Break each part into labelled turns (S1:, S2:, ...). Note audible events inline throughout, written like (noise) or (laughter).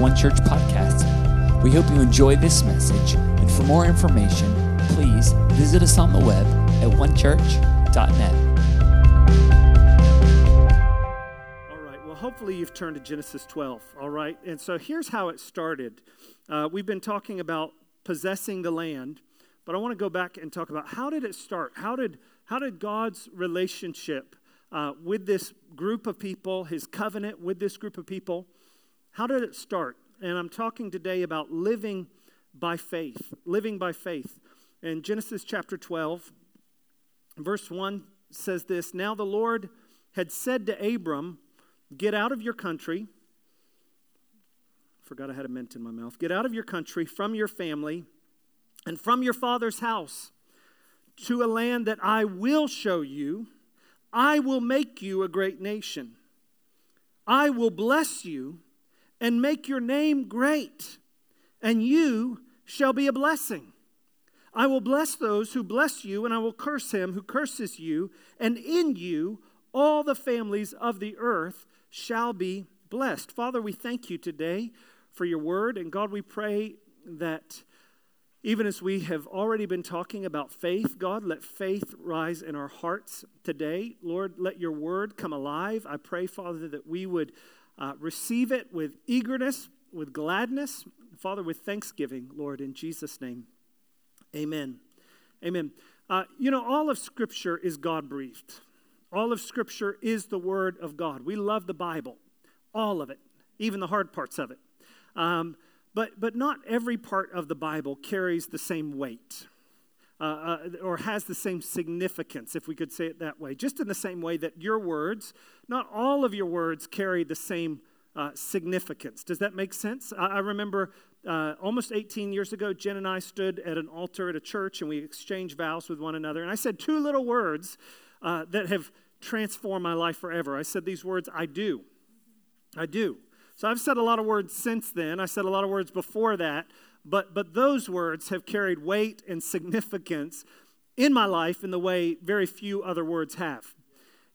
S1: One Church podcast. We hope you enjoy this message, and for more information, please visit us on the web at onechurch.net.
S2: All right. Well, hopefully you've turned to Genesis 12. All right. And so here's how it started. Uh, we've been talking about possessing the land, but I want to go back and talk about how did it start? How did how did God's relationship uh, with this group of people, His covenant with this group of people, how did it start? And I'm talking today about living by faith. Living by faith. In Genesis chapter 12, verse 1 says this Now the Lord had said to Abram, Get out of your country. Forgot I had a mint in my mouth. Get out of your country, from your family, and from your father's house to a land that I will show you. I will make you a great nation. I will bless you and make your name great, and you shall be a blessing. I will bless those who bless you, and I will curse him who curses you, and in you all the families of the earth shall be blessed. Father, we thank you today for your word, and God, we pray that even as we have already been talking about faith, God, let faith rise in our hearts today. Lord, let your word come alive. I pray, Father, that we would uh, receive it with eagerness, with gladness. Father, with thanksgiving, Lord, in Jesus' name. Amen. Amen. Uh, you know, all of Scripture is God breathed. All of Scripture is the Word of God. We love the Bible, all of it, even the hard parts of it. Um, but, but not every part of the Bible carries the same weight. Uh, uh, or has the same significance, if we could say it that way. Just in the same way that your words, not all of your words carry the same uh, significance. Does that make sense? I, I remember uh, almost 18 years ago, Jen and I stood at an altar at a church and we exchanged vows with one another. And I said two little words uh, that have transformed my life forever. I said these words, I do. I do. So I've said a lot of words since then. I said a lot of words before that. But, but those words have carried weight and significance in my life in the way very few other words have.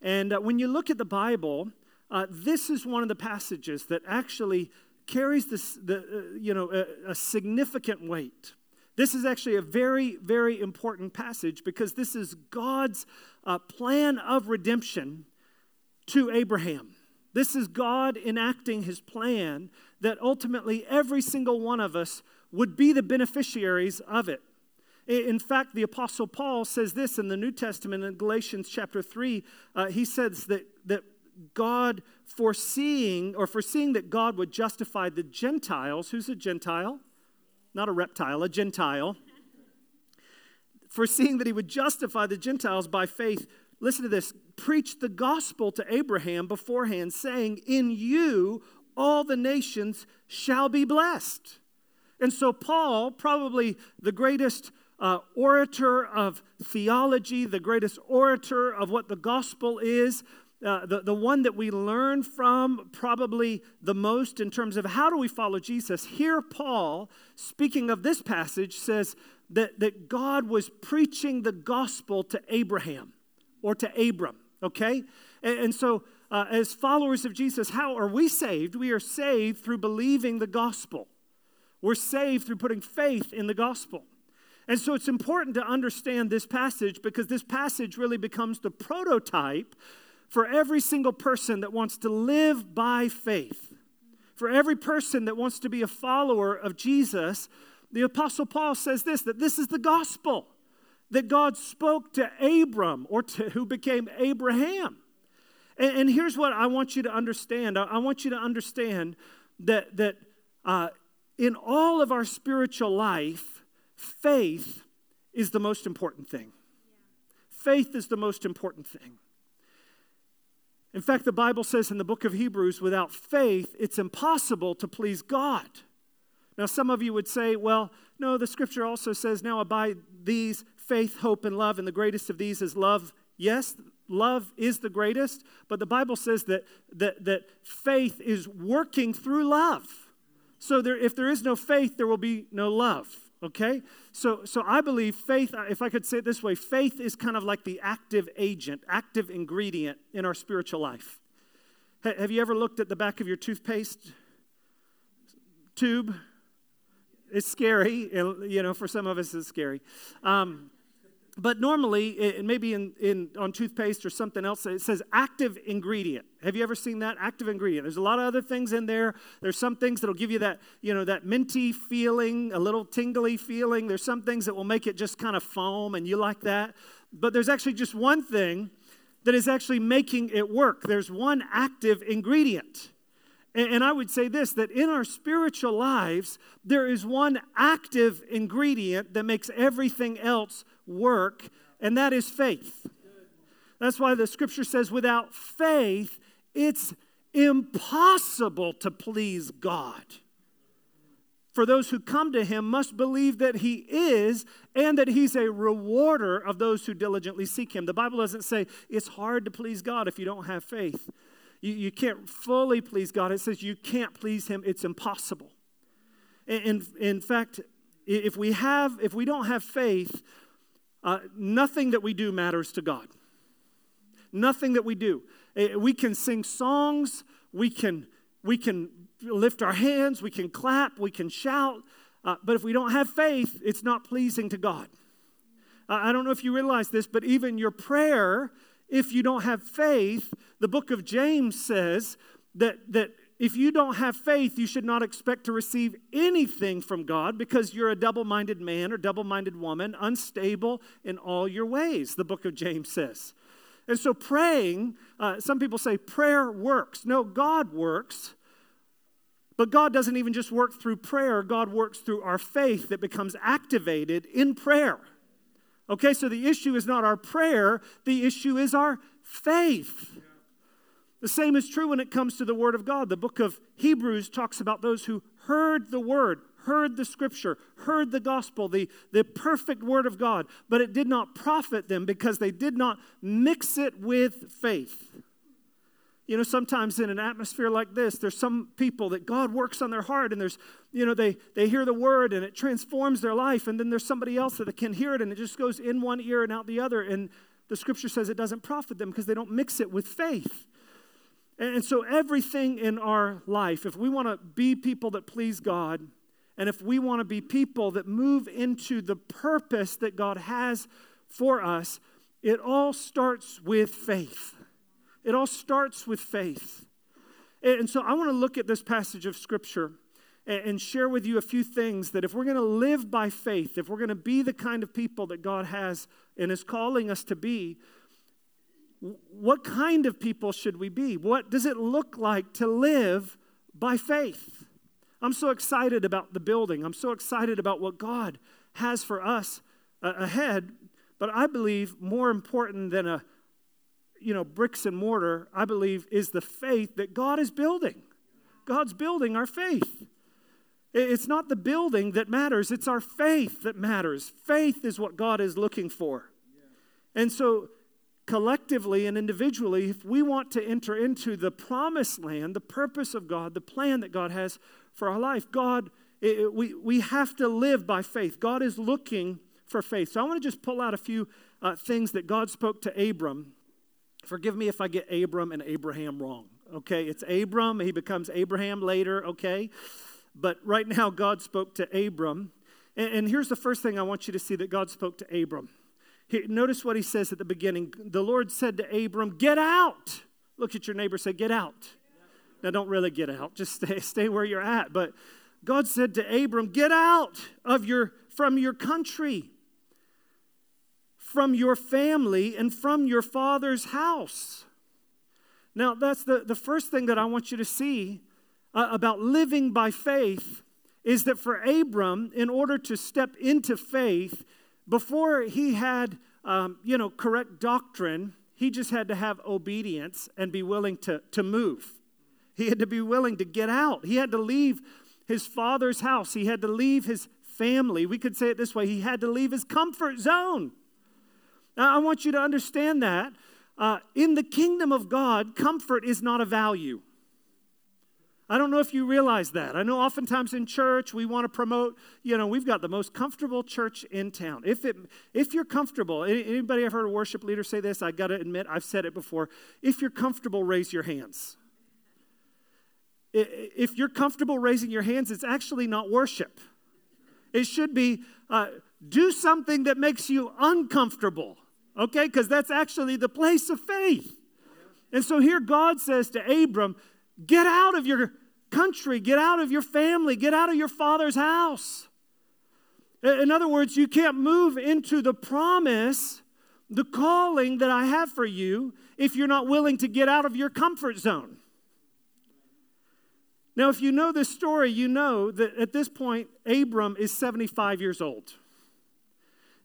S2: And uh, when you look at the Bible, uh, this is one of the passages that actually carries this, the, uh, you know, a, a significant weight. This is actually a very, very important passage because this is God's uh, plan of redemption to Abraham. This is God enacting his plan that ultimately every single one of us would be the beneficiaries of it. In fact, the Apostle Paul says this in the New Testament in Galatians chapter 3. Uh, he says that, that God foreseeing, or foreseeing that God would justify the Gentiles. Who's a Gentile? Not a reptile, a Gentile. foreseeing that he would justify the Gentiles by faith. Listen to this preach the gospel to Abraham beforehand, saying, In you all the nations shall be blessed. And so, Paul, probably the greatest uh, orator of theology, the greatest orator of what the gospel is, uh, the, the one that we learn from probably the most in terms of how do we follow Jesus. Here, Paul, speaking of this passage, says that, that God was preaching the gospel to Abraham or to Abram, okay? And, and so, uh, as followers of Jesus, how are we saved? We are saved through believing the gospel. We're saved through putting faith in the gospel. And so it's important to understand this passage because this passage really becomes the prototype for every single person that wants to live by faith. For every person that wants to be a follower of Jesus, the Apostle Paul says this that this is the gospel that God spoke to Abram or to who became Abraham. And, and here's what I want you to understand I, I want you to understand that, that uh, in all of our spiritual life, faith is the most important thing. Faith is the most important thing. In fact, the Bible says in the book of Hebrews, without faith, it's impossible to please God. Now, some of you would say, well, no, the scripture also says, now abide these faith, hope, and love, and the greatest of these is love. Yes, love is the greatest, but the Bible says that, that, that faith is working through love. So there, if there is no faith, there will be no love. Okay? So, so I believe faith, if I could say it this way, faith is kind of like the active agent, active ingredient in our spiritual life. Have you ever looked at the back of your toothpaste? tube. It's scary, you know, for some of us, it's scary. Um, but normally, eh, it, maybe in, in, on toothpaste or something else, it says active ingredient. Have you ever seen that? Active ingredient. There's a lot of other things in there. There's some things that'll give you that, you know, that minty feeling, a little tingly feeling. There's some things that will make it just kind of foam, and you like that. But there's actually just one thing that is actually making it work. There's one active ingredient. And I would say this that in our spiritual lives, there is one active ingredient that makes everything else work, and that is faith. That's why the scripture says, without faith, it's impossible to please God. For those who come to him must believe that he is and that he's a rewarder of those who diligently seek him. The Bible doesn't say it's hard to please God if you don't have faith. You, you can't fully please God. It says you can't please him, it's impossible. In, in fact, if we have if we don't have faith, uh, nothing that we do matters to God. Nothing that we do. Eh, we can sing songs, we can, we can lift our hands, we can clap, we can shout, uh, but if we don't have faith, it's not pleasing to God. I don't know if you realize this, but even your prayer, if you don't have faith, the book of James says that, that if you don't have faith, you should not expect to receive anything from God because you're a double minded man or double minded woman, unstable in all your ways, the book of James says. And so, praying, uh, some people say prayer works. No, God works. But God doesn't even just work through prayer, God works through our faith that becomes activated in prayer. Okay, so the issue is not our prayer, the issue is our faith. The same is true when it comes to the Word of God. The book of Hebrews talks about those who heard the Word, heard the Scripture, heard the gospel, the, the perfect Word of God, but it did not profit them because they did not mix it with faith. You know, sometimes in an atmosphere like this, there's some people that God works on their heart and there's, you know, they, they hear the word and it transforms their life. And then there's somebody else that can hear it and it just goes in one ear and out the other. And the scripture says it doesn't profit them because they don't mix it with faith. And so, everything in our life, if we want to be people that please God, and if we want to be people that move into the purpose that God has for us, it all starts with faith. It all starts with faith. And so, I want to look at this passage of Scripture and share with you a few things that if we're going to live by faith, if we're going to be the kind of people that God has and is calling us to be, what kind of people should we be? What does it look like to live by faith? I'm so excited about the building. I'm so excited about what God has for us uh, ahead. But I believe more important than a, you know, bricks and mortar, I believe is the faith that God is building. God's building our faith. It's not the building that matters, it's our faith that matters. Faith is what God is looking for. And so collectively and individually, if we want to enter into the promised land, the purpose of God, the plan that God has for our life, God, it, we, we have to live by faith. God is looking for faith. So I want to just pull out a few uh, things that God spoke to Abram. Forgive me if I get Abram and Abraham wrong. Okay, it's Abram, he becomes Abraham later, okay? But right now, God spoke to Abram. And, and here's the first thing I want you to see that God spoke to Abram. Notice what he says at the beginning. The Lord said to Abram, Get out. Look at your neighbor, say, Get out. Now, don't really get out, just (laughs) stay, stay where you're at. But God said to Abram, Get out of your, from your country, from your family, and from your father's house. Now, that's the, the first thing that I want you to see uh, about living by faith is that for Abram, in order to step into faith, before he had, um, you know, correct doctrine, he just had to have obedience and be willing to, to move. He had to be willing to get out. He had to leave his father's house. He had to leave his family. We could say it this way he had to leave his comfort zone. Now, I want you to understand that. Uh, in the kingdom of God, comfort is not a value. I don't know if you realize that. I know oftentimes in church we want to promote, you know, we've got the most comfortable church in town. If it if you're comfortable, anybody ever heard a worship leader say this? I got to admit I've said it before. If you're comfortable, raise your hands. if you're comfortable raising your hands, it's actually not worship. It should be uh, do something that makes you uncomfortable, okay? Because that's actually the place of faith. And so here God says to Abram, get out of your country, get out of your family, get out of your father's house. In other words, you can't move into the promise, the calling that I have for you, if you're not willing to get out of your comfort zone. Now, if you know this story, you know that at this point, Abram is 75 years old.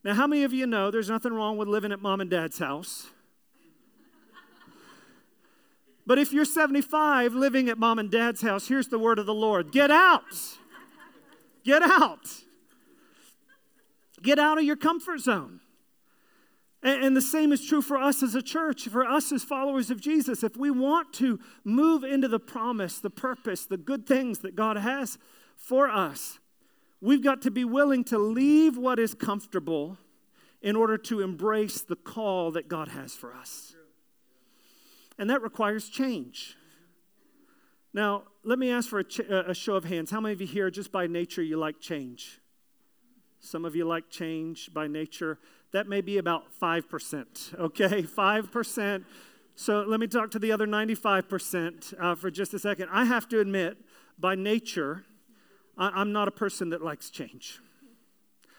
S2: Now, how many of you know there's nothing wrong with living at mom and dad's house? But if you're 75 living at mom and dad's house, here's the word of the Lord get out. Get out. Get out of your comfort zone. And, the same is true for us as a church, for us as followers of Jesus. If we want to move into the promise, the purpose, the good things that God has for us, we've got to be willing to leave what is comfortable in order to embrace the call that God has for us. And that requires change. Now, let me ask for a, ch- a show of hands. How many of you here, just by nature, you like change? Some of you like change by nature. That may be about 5%, okay? (laughs) 5%. So let me talk to the other 95% uh, for just a second. I have to admit, by nature, I, am not a person that likes change.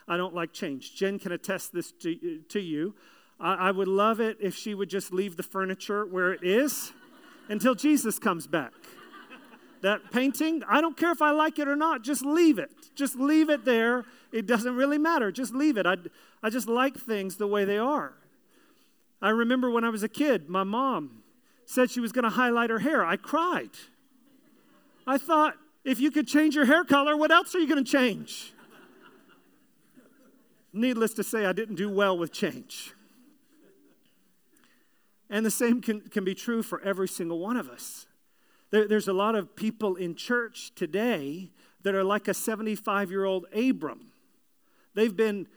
S2: I don't like change. Jen can attest this to, to you. I, I would love it if she would just leave the furniture where it is until Jesus comes back. That painting, I don't care if I like it or not, just leave it. Just leave it there. It doesn't really matter. Just leave it. I, I just like things the way they are. I remember when I was a kid, my mom said she was going to highlight her hair. I cried. I thought, if you could change your hair color, what else are you going to change? Needless to say, I didn't do well with change. And the same can, can be true for every single one of us. There, there's a lot of people in church today that are like a 75 year old Abram. They've been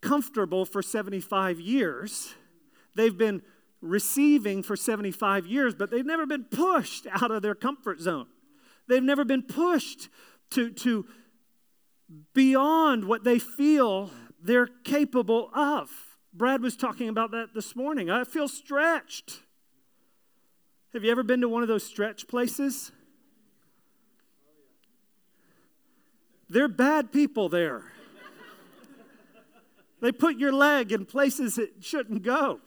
S2: comfortable for 75 years. They've been receiving for 75 years, but they've never been pushed out of their comfort zone. They've never been pushed to, to beyond what they feel they're capable of. Brad was talking about that this morning. I feel stretched. Have you ever been to one of those stretch places? They're bad people there. they put your leg in places it shouldn't go.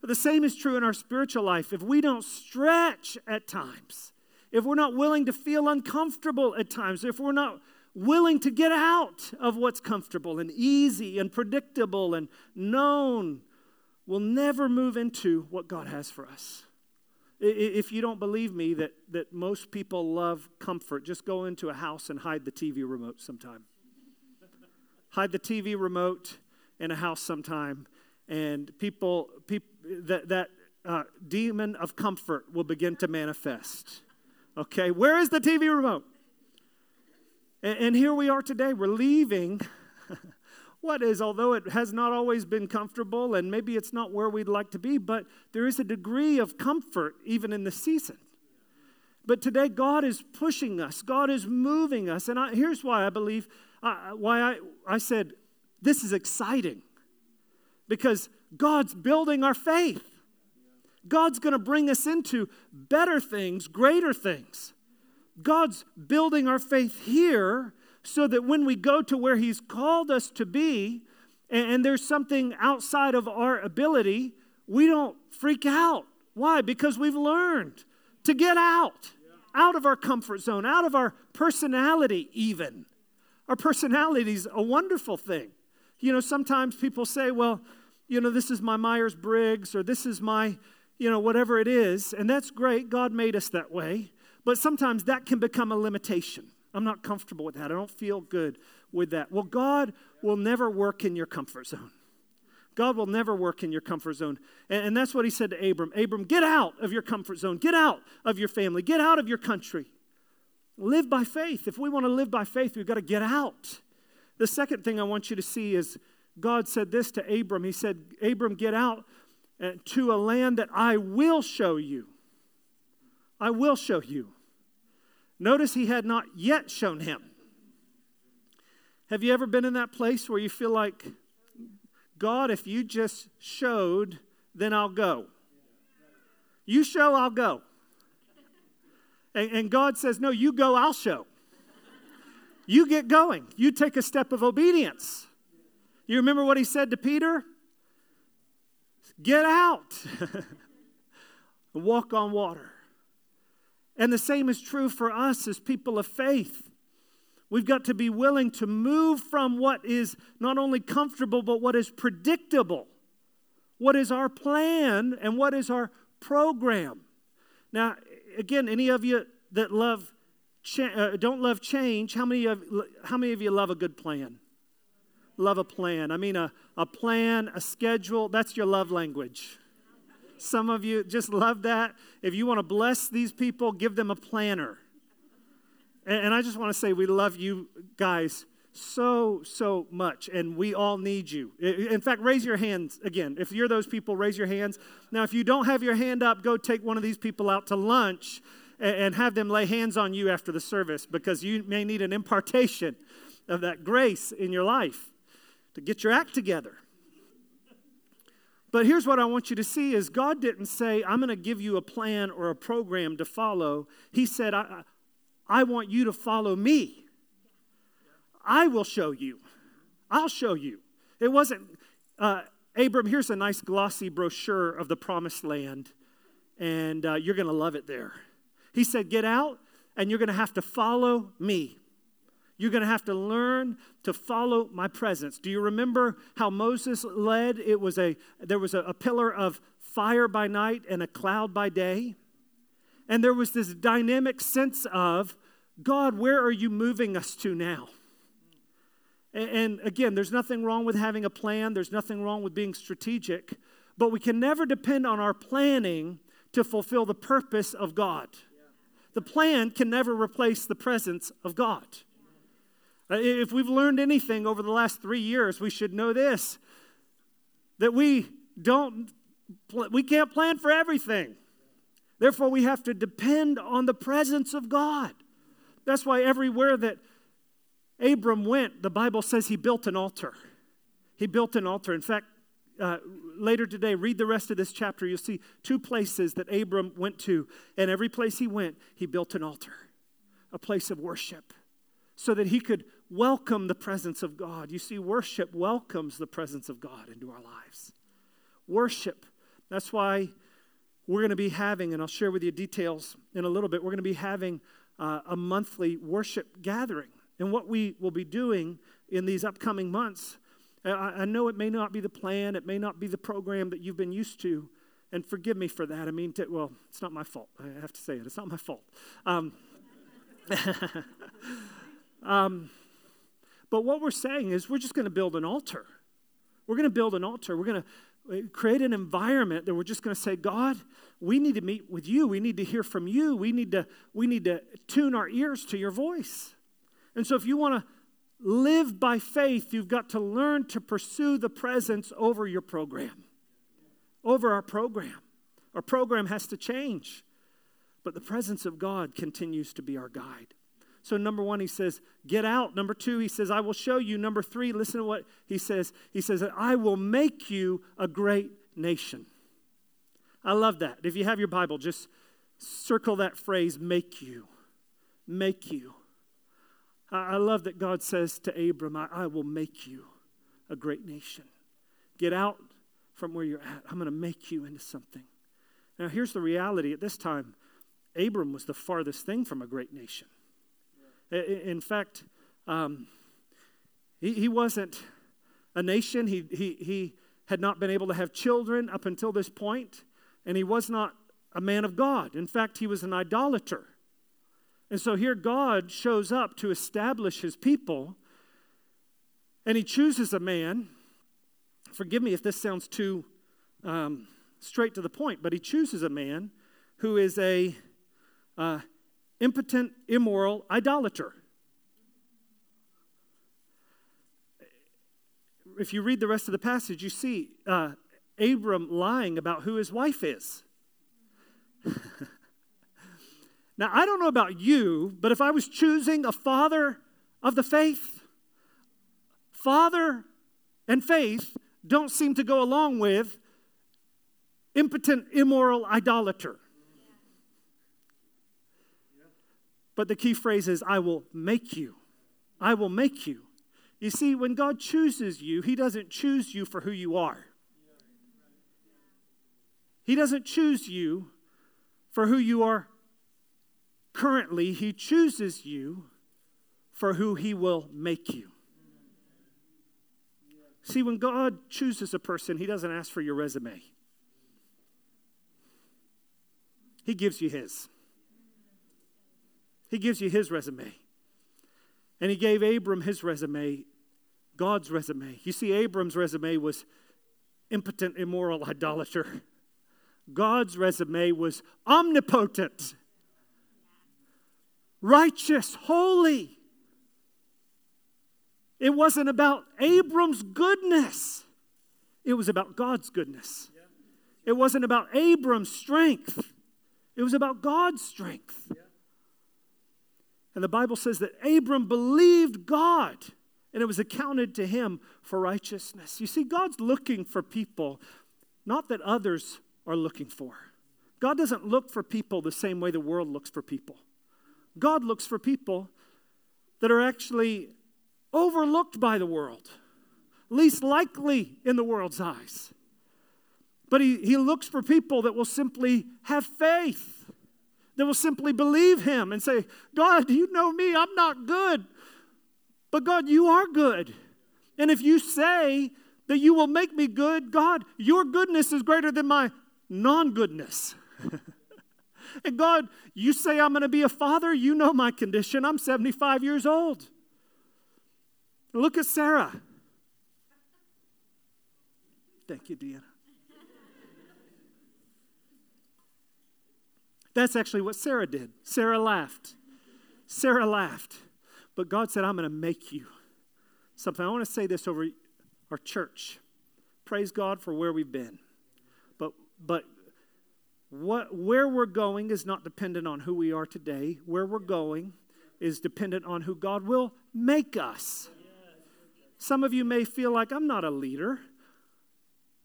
S2: But the same is true in our spiritual life. If we don't stretch at times, if we're not willing to feel uncomfortable at times, if we're not willing to get out of what's comfortable and easy and predictable and known, will never move into what God has for us. If you don't believe me that, that most people love comfort, just go into a house and hide the TV remote sometime. hide the TV remote in a house sometime, and people, people that, that uh, demon of comfort will begin to manifest. Okay, where is the TV remote? And, and here we are today. We're leaving (laughs) what is, although it has not always been comfortable and maybe it's not where we'd like to be, but there is a degree of comfort even in the season. But today, God is pushing us, God is moving us. And I, here's why I believe, uh, why I, I said this is exciting. Because God's building our faith. God's going to bring us into better things, greater things. God's building our faith here so that when we go to where He's called us to be, and, and there's something outside of our ability, we don't freak out. Why? Because we've learned to get out, out of our comfort zone, out of our personality, even. Our personality is a wonderful thing. You know, sometimes people say, well, you know, this is my Myers Briggs or this is my, you know, whatever it is. And that's great. God made us that way. But sometimes that can become a limitation. I'm not comfortable with that. I don't feel good with that. Well, God will never work in your comfort zone. God will never work in your comfort zone. And, and, that's what he said to Abram Abram, get out of your comfort zone, get out of your family, get out of your country. Live by faith. If we want to live by faith, we've got to get out. The second thing I want you to see is God said this to Abram. He said, Abram, get out uh, to a land that I will show you. I will show you. Notice he had not yet shown him. Have you ever been in that place where you feel like, God, if you just showed, then I'll go? You show, I'll go. And, and God says, No, you go, I'll show. You get going. You take a step of obedience. You remember what he said to Peter? Get out and (laughs) walk on water. And the same is true for us as people of faith. We've got to be willing to move from what is not only comfortable, but what is predictable. What is our plan and what is our program? Now, again, any of you that love cha- uh, don't love change, how many of how many of you love a good plan? Love a plan. I mean a, a plan, a schedule, that's your love language. Some of you just love that. If you want to bless these people, give them a planner. And, and I just want to say we love you guys so, so much, and we all need you. In fact, raise your hands again. If you're those people, raise your hands. Now, if you don't have your hand up, go take one of these people out to lunch and have them lay hands on you after the service because you may need an impartation of that grace in your life to get your act together. But here's what I want you to see is God didn't say, I'm going to give you a plan or a program to follow. He said, I, I want you to follow me. I will show you. I'll show you. It wasn't, uh, Abram, here's a nice glossy brochure of the promised land, and uh, you're going to love it there. He said, Get out, and you're going to have to follow me. You're going to have to learn to follow my presence. Do you remember how Moses led? It was a there was a, a pillar of fire by night and a cloud by day. And there was this dynamic sense of, God, where are you moving us to now? And, and again, there's nothing wrong with having a plan, there's nothing wrong with being strategic, but we can never depend on our planning to fulfill the purpose of God. The plan can never replace the presence of God. Uh, if we've learned anything over the last three years, we should know this that we don't, we can't plan for everything. Therefore, we have to depend on the presence of God. That's why everywhere that Abram went, the Bible says he built an altar. He built an altar. In fact, uh, later today, read the rest of this chapter. You'll see two places that Abram went to. And every place he went, he built an altar, a place of worship, so that he could welcome the presence of God. You see, worship welcomes the presence of God into our lives. Worship. That's why we're going to be having, and I'll share with you details in a little bit, we're going to be having uh, a monthly worship gathering. And what we will be doing in these upcoming months I, I know it may not be the plan, it may not be the program that you've been used to, and forgive me for that. I mean, to, well, it's not my fault. I have to say it. It's not my fault. Um, (laughs) um, but what we're saying is we're just going to build an altar. We're going to build an altar. We're going to uh, create an environment that we're just going to say, God, we need to meet with you. We need to hear from you. We need to, we need to tune our ears to your voice. And so if you want to live by faith, you've got to learn to pursue the presence over your program, over our program. Our program has to change, but the presence of God continues to be our guide. So, number one, he says, Get out. Number two, he says, I will show you. Number three, listen to what he says. He says, I will make you a great nation. I love that. If you have your Bible, just circle that phrase, make you. Make you. I love that God says to Abram, I, I will make you a great nation. Get out from where you're at. I'm going to make you into something. Now, here's the reality at this time Abram was the farthest thing from a great nation. In fact, um, he, he wasn't a nation. He, he, he had not been able to have children up until this point, and he was not a man of God. In fact, he was an idolater. And so here God shows up to establish his people, and he chooses a man. Forgive me if this sounds too um, straight to the point, but he chooses a man who is a uh, impotent, immoral idolater. If you read the rest of the passage, you see uh, Abram lying about who his wife is. (laughs) Now, I don't know about you, but if I was choosing a father of the faith, father and faith don't seem to go along with impotent, immoral idolater. But the key phrase is, I will make you. I will make you. You see, when God chooses you, He doesn't choose you for who you are. He doesn't choose you for who you are currently. He chooses you for who He will make you. See, when God chooses a person, He doesn't ask for your resume, He gives you His. He gives you His resume. And He gave Abram his resume, God's resume. You see, Abram's resume was impotent, immoral (laughs) idolater. God's resume was omnipotent, righteous, holy. It wasn't about Abram's goodness, it was about God's goodness. It wasn't about Abram's strength, it was about God's strength. And the Bible says that Abram believed God and it was accounted to him for righteousness. You see, God's looking for people, not that others are looking for. God doesn't look for people the same way the world looks for people. God looks for people that are actually overlooked by the world, least likely in the world's eyes. But he, he looks for people that will simply have faith, that will simply believe him and say, God, you know me, I'm not good. But God, you are good. And if you say that you will make me good, God, your goodness is greater than my non goodness. (laughs) and God, you say I'm going to be a father, you know my condition. I'm 75 years old. Look at Sarah. Thank you, Deanna. That's actually what Sarah did. Sarah laughed. Sarah laughed. But God said, I'm going to make you something. I want to say this over our church. Praise God for where we've been. But, but what, where we're going is not dependent on who we are today. Where we're going is dependent on who God will make us. Some of you may feel like, I'm not a leader.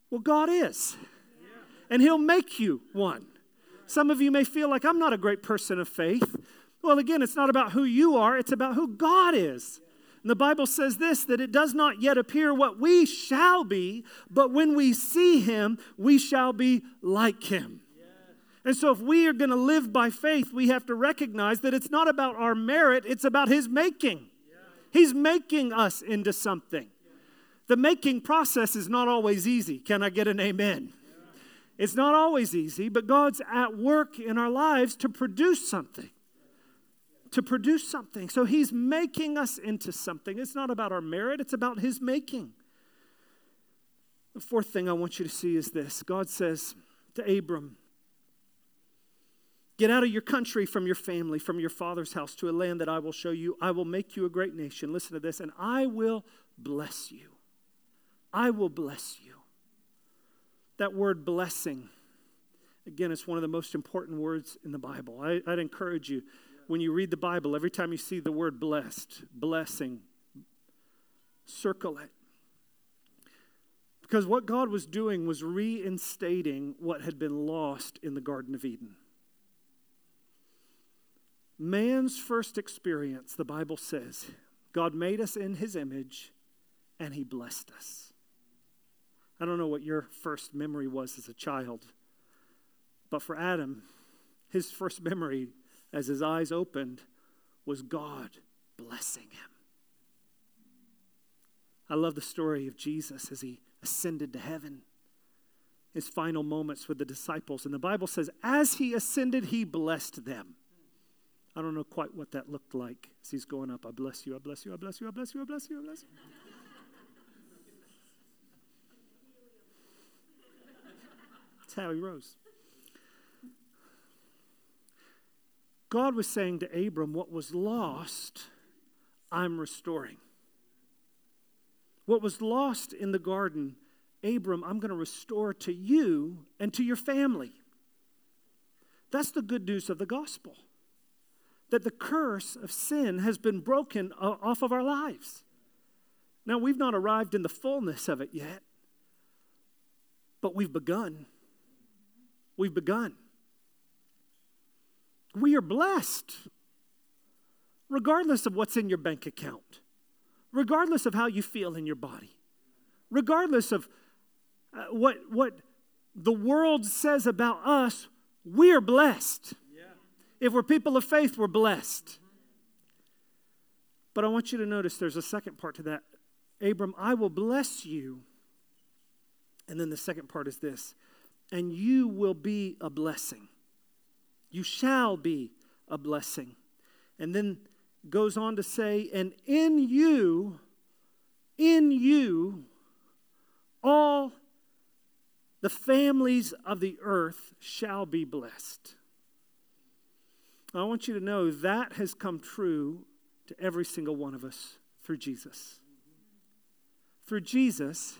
S2: Well, God is. And He'll make you one. Some of you may feel like, I'm not a great person of faith. Well, again, it's not about who you are, it's about who God is. And the Bible says this that it does not yet appear what we shall be, but when we see Him, we shall be like Him. And so, if we are going to live by faith, we have to recognize that it's not about our merit, it's about His making. He's making us into something. The making process is not always easy. Can I get an amen? It's not always easy, but God's at work in our lives to produce something. To produce something. So He's making us into something. It's not about our merit, it's about His making. The fourth thing I want you to see is this God says to Abram, Get out of your country, from your family, from your father's house to a land that I will show you. I will make you a great nation. Listen to this, and I will bless you. I will bless you. That word blessing, again, it's one of the most important words in the Bible. I, would encourage you, when you read the Bible, every time you see the word blessed, blessing, circle it. Because what God was doing was reinstating what had been lost in the Garden of Eden. Man's first experience, the Bible says, God made us in his image and he blessed us. I don't know what your first memory was as a child, but for Adam, his first memory as his eyes opened was God blessing him. I love the story of Jesus as he ascended to heaven, his final moments with the disciples. And the Bible says, as he ascended, he blessed them. I don't know quite what that looked like as he's going up. I bless you, I bless you, I bless you, I bless you, I bless you, I bless you. How he rose. God was saying to Abram, What was lost, I'm restoring. What was lost in the garden, Abram, I'm going to restore to you and to your family. That's the good news of the gospel. that the curse of sin has been broken off of our lives. Now, we've not arrived in the fullness of it yet, but we've begun. We've begun. We are blessed, regardless of what's in your bank account, regardless of how you feel in your body, regardless of uh, what, what the world says about us, we are blessed. Yeah. If we're people of faith, we're blessed. But I want you to notice there's a second part to that. Abram, I will bless you. And then the second part is this and you will be a blessing. You shall be a blessing. And then goes on to say, and in you, in you, all the families of the earth shall be blessed. I want you to know that has come true to every single one of us through Jesus. Through Jesus,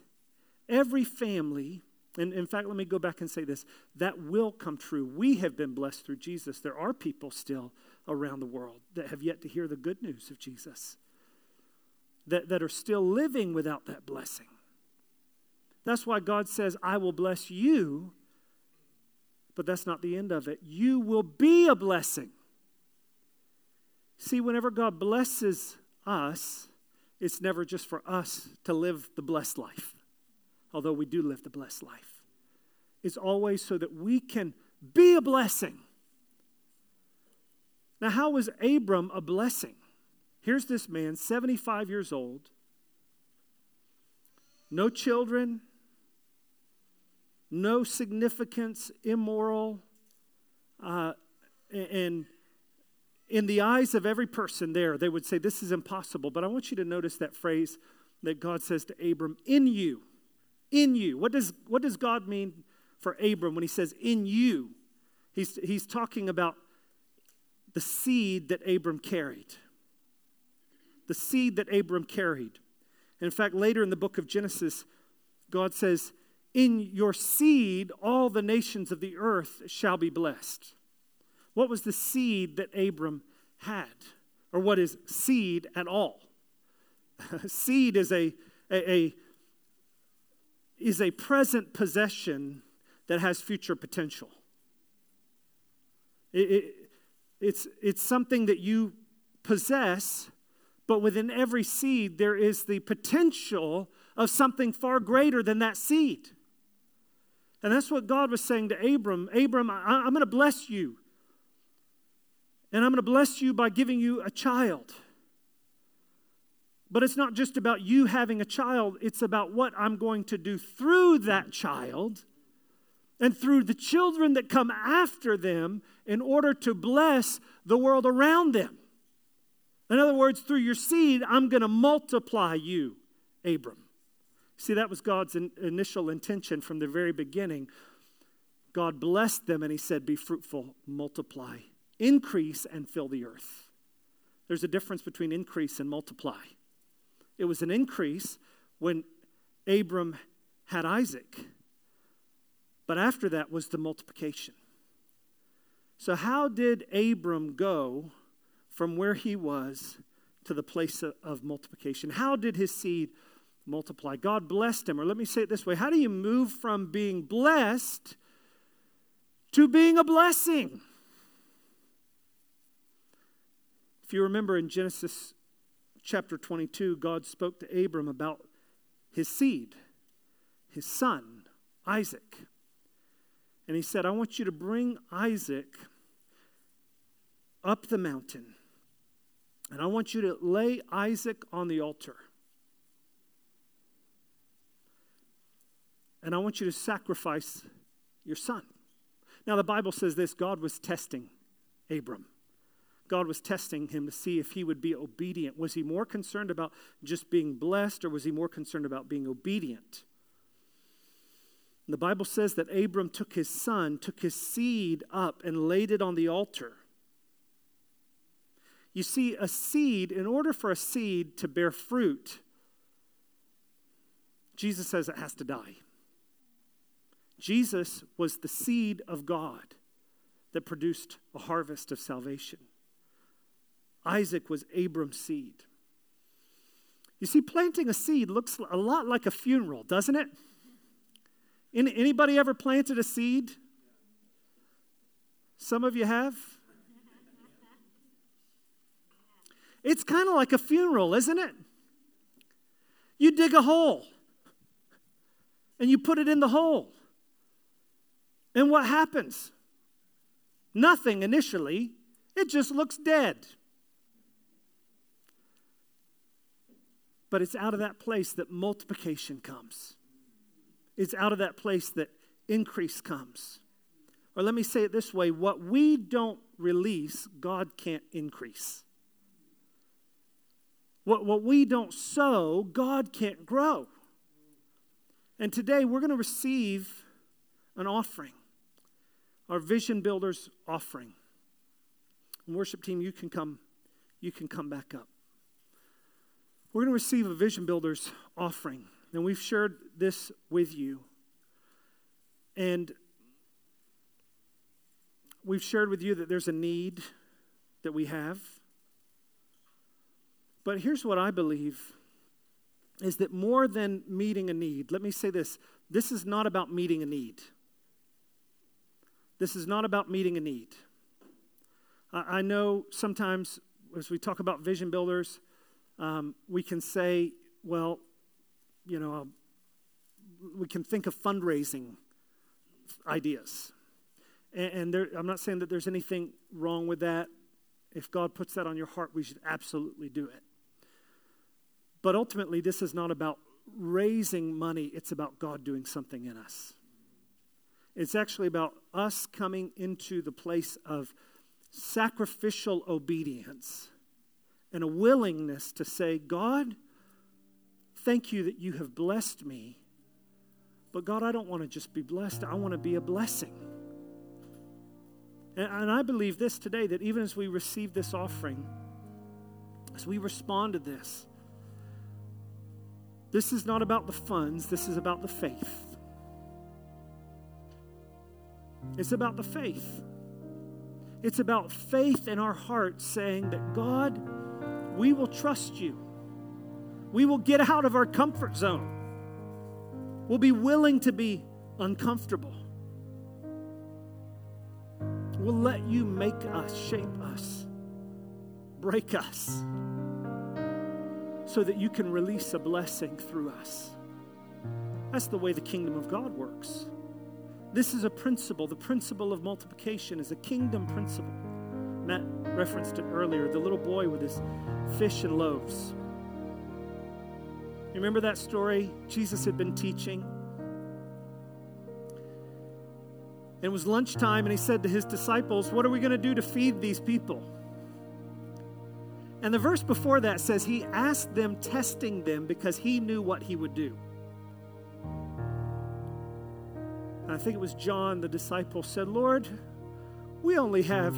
S2: every family, and in fact, let me go back and say this that will come true. We have been blessed through Jesus. There are people still around the world that have yet to hear the good news of Jesus, that, that are still living without that blessing. That's why God says, I will bless you, but that's not the end of it. You will be a blessing. See, whenever God blesses us, it's never just for us to live the blessed life, although we do live the blessed life. It's always so that we can be a blessing. Now, how was Abram a blessing? Here's this man, 75 years old, no children, no significance, immoral, uh, and in the eyes of every person there, they would say, This is impossible. But I want you to notice that phrase that God says to Abram, In you. In you. What does, what does God mean for Abram when he says, In you? He's, he's talking about the seed that Abram carried. The seed that Abram carried. in fact, later in the book of Genesis, God says, In your seed, all the nations of the earth shall be blessed. What was the seed that Abram had? Or what is seed at all? (laughs) seed is a, a, a, is a present possession that has future potential. It, it, it's, it's something that you possess, but within every seed, there is the potential of something far greater than that seed. And that's what God was saying to Abram Abram, I, I'm going to bless you. And I'm going to bless you by giving you a child. But it's not just about you having a child, it's about what I'm going to do through that child and through the children that come after them in order to bless the world around them. In other words, through your seed, I'm going to multiply you, Abram. See, that was God's in, initial intention from the very beginning. God blessed them and He said, Be fruitful, multiply increase and fill the earth. There's a difference between increase and multiply. It was an increase when Abram had Isaac, but after that was the multiplication. So, how did Abram go from where he was to the place of multiplication? How did his seed multiply? God blessed him. Or let me say it this way How do you move from being blessed to being a blessing? If you remember in Genesis chapter 22, God spoke to Abram about his seed, his son, Isaac. And he said, I want you to bring Isaac up the mountain. And I want you to lay Isaac on the altar. And I want you to sacrifice your son. Now, the Bible says this God was testing Abram. God was testing him to see if he would be obedient. Was he more concerned about just being blessed or was he more concerned about being obedient? The Bible says that Abram took his son, took his seed up, and laid it on the altar. You see, a seed, in order for a seed to bear fruit, Jesus says it has to die. Jesus was the seed of God that produced a harvest of salvation. Isaac was Abram's seed. You see, planting a seed looks a lot like a funeral, doesn't it? Anybody ever planted a seed? Some of you have. It's kind of like a funeral, isn't it? You dig a hole and you put it in the hole. And what happens? Nothing initially, it just looks dead. But it's out of that place that multiplication comes. It's out of that place that increase comes. Or let me say it this way what we don't release, God can't increase. What, what we don't sow, God can't grow. And today we're going to receive an offering, our Vision Builders offering. And worship team, you can come, you can come back up. We're going to receive a Vision Builders offering. And we've shared this with you. And we've shared with you that there's a need that we have. But here's what I believe is that more than meeting a need, let me say this this is not about meeting a need. This is not about meeting a need. I, know sometimes as we talk about vision builders, um, we can say, well, you know, we can think of fundraising ideas. And, and there, I'm not saying that there's anything wrong with that. If God puts that on your heart, we should absolutely do it. But ultimately, this is not about raising money, it's about God doing something in us. It's actually about us coming into the place of sacrificial obedience and a willingness to say, God, thank you that you have blessed me. But God, I don't want to just be blessed, I want to be a blessing. And, and I believe this today that even as we receive this offering, as we respond to this, this is not about the funds, this is about the faith. It's about the faith. It's about faith in our hearts saying that God, we will trust you. We will get out of our comfort zone. We'll be willing to be uncomfortable. We'll let you make us, shape us, break us, so that you can release a blessing through us. That's the way the kingdom of God works. This is a principle. The principle of multiplication is a kingdom principle. Matt referenced it earlier the little boy with his fish and loaves. You remember that story? Jesus had been teaching. It was lunchtime, and he said to his disciples, What are we going to do to feed these people? And the verse before that says he asked them, testing them, because he knew what he would do. And I think it was John, the disciple, said, Lord, we only have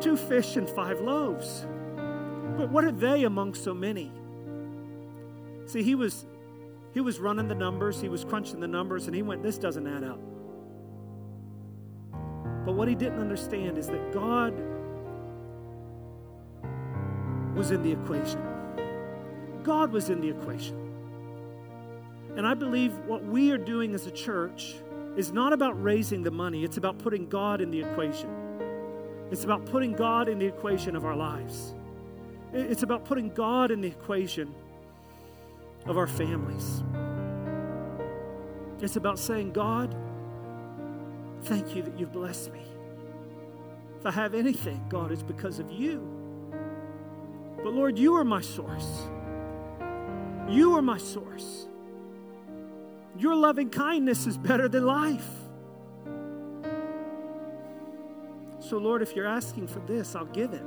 S2: two fish and five loaves. But what are they among so many? See, he was he was running the numbers, he was crunching the numbers, and he went, This doesn't add up. But what he didn't understand is that God was in the equation. God was in the equation. And I believe what we are doing as a church is not about raising the money, it's about putting God in the equation. It's about putting God in the equation of our lives. It's about putting God in the equation of our families. It's about saying, God, thank you that you've blessed me. If I have anything, God, it's because of you. But Lord, you are my source. You are my source. Your loving kindness is better than life. So, Lord, if you're asking for this, I'll give it.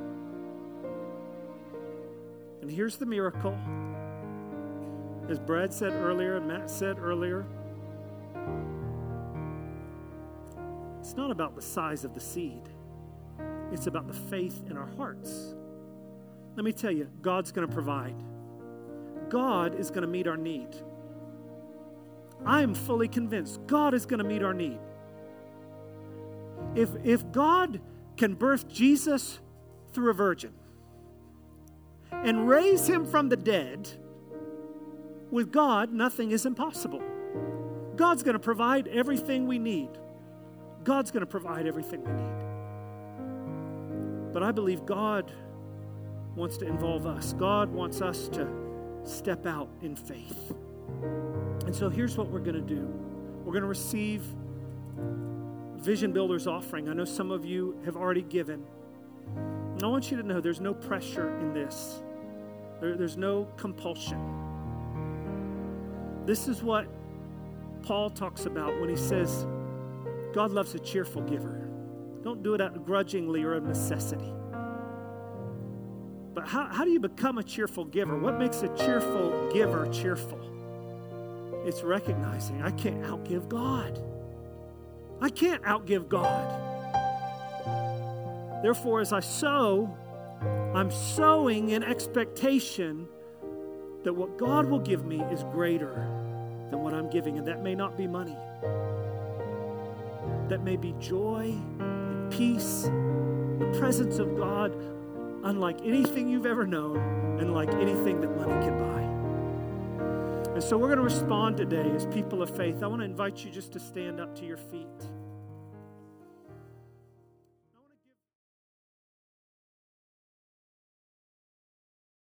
S2: And here's the miracle. As Brad said earlier and Matt said earlier, it's not about the size of the seed, it's about the faith in our hearts. Let me tell you, God's going to provide. God is going to meet our need. I am fully convinced God is going to meet our need. If, if God can birth Jesus through a virgin, and raise him from the dead, with God, nothing is impossible. God's going to provide everything we need. God's going to provide everything we need. But I believe God wants to involve us. God wants us to step out in faith. And so here's what we're going to do we're going to receive Vision Builders offering. I know some of you have already given. And I want you to know there's no pressure in this, there, there's no compulsion. This is what Paul talks about when he says, God loves a cheerful giver. Don't do it out grudgingly or of necessity. But how, how do you become a cheerful giver? What makes a cheerful giver cheerful? It's recognizing I can't outgive God. I can't outgive God. Therefore, as I sow, I'm sowing in expectation that what God will give me is greater than what I'm giving. And that may not be money, that may be joy and peace, the presence of God, unlike anything you've ever known and like anything that money can buy. And so we're going to respond today as people of faith. I want to invite you just to stand up to your feet.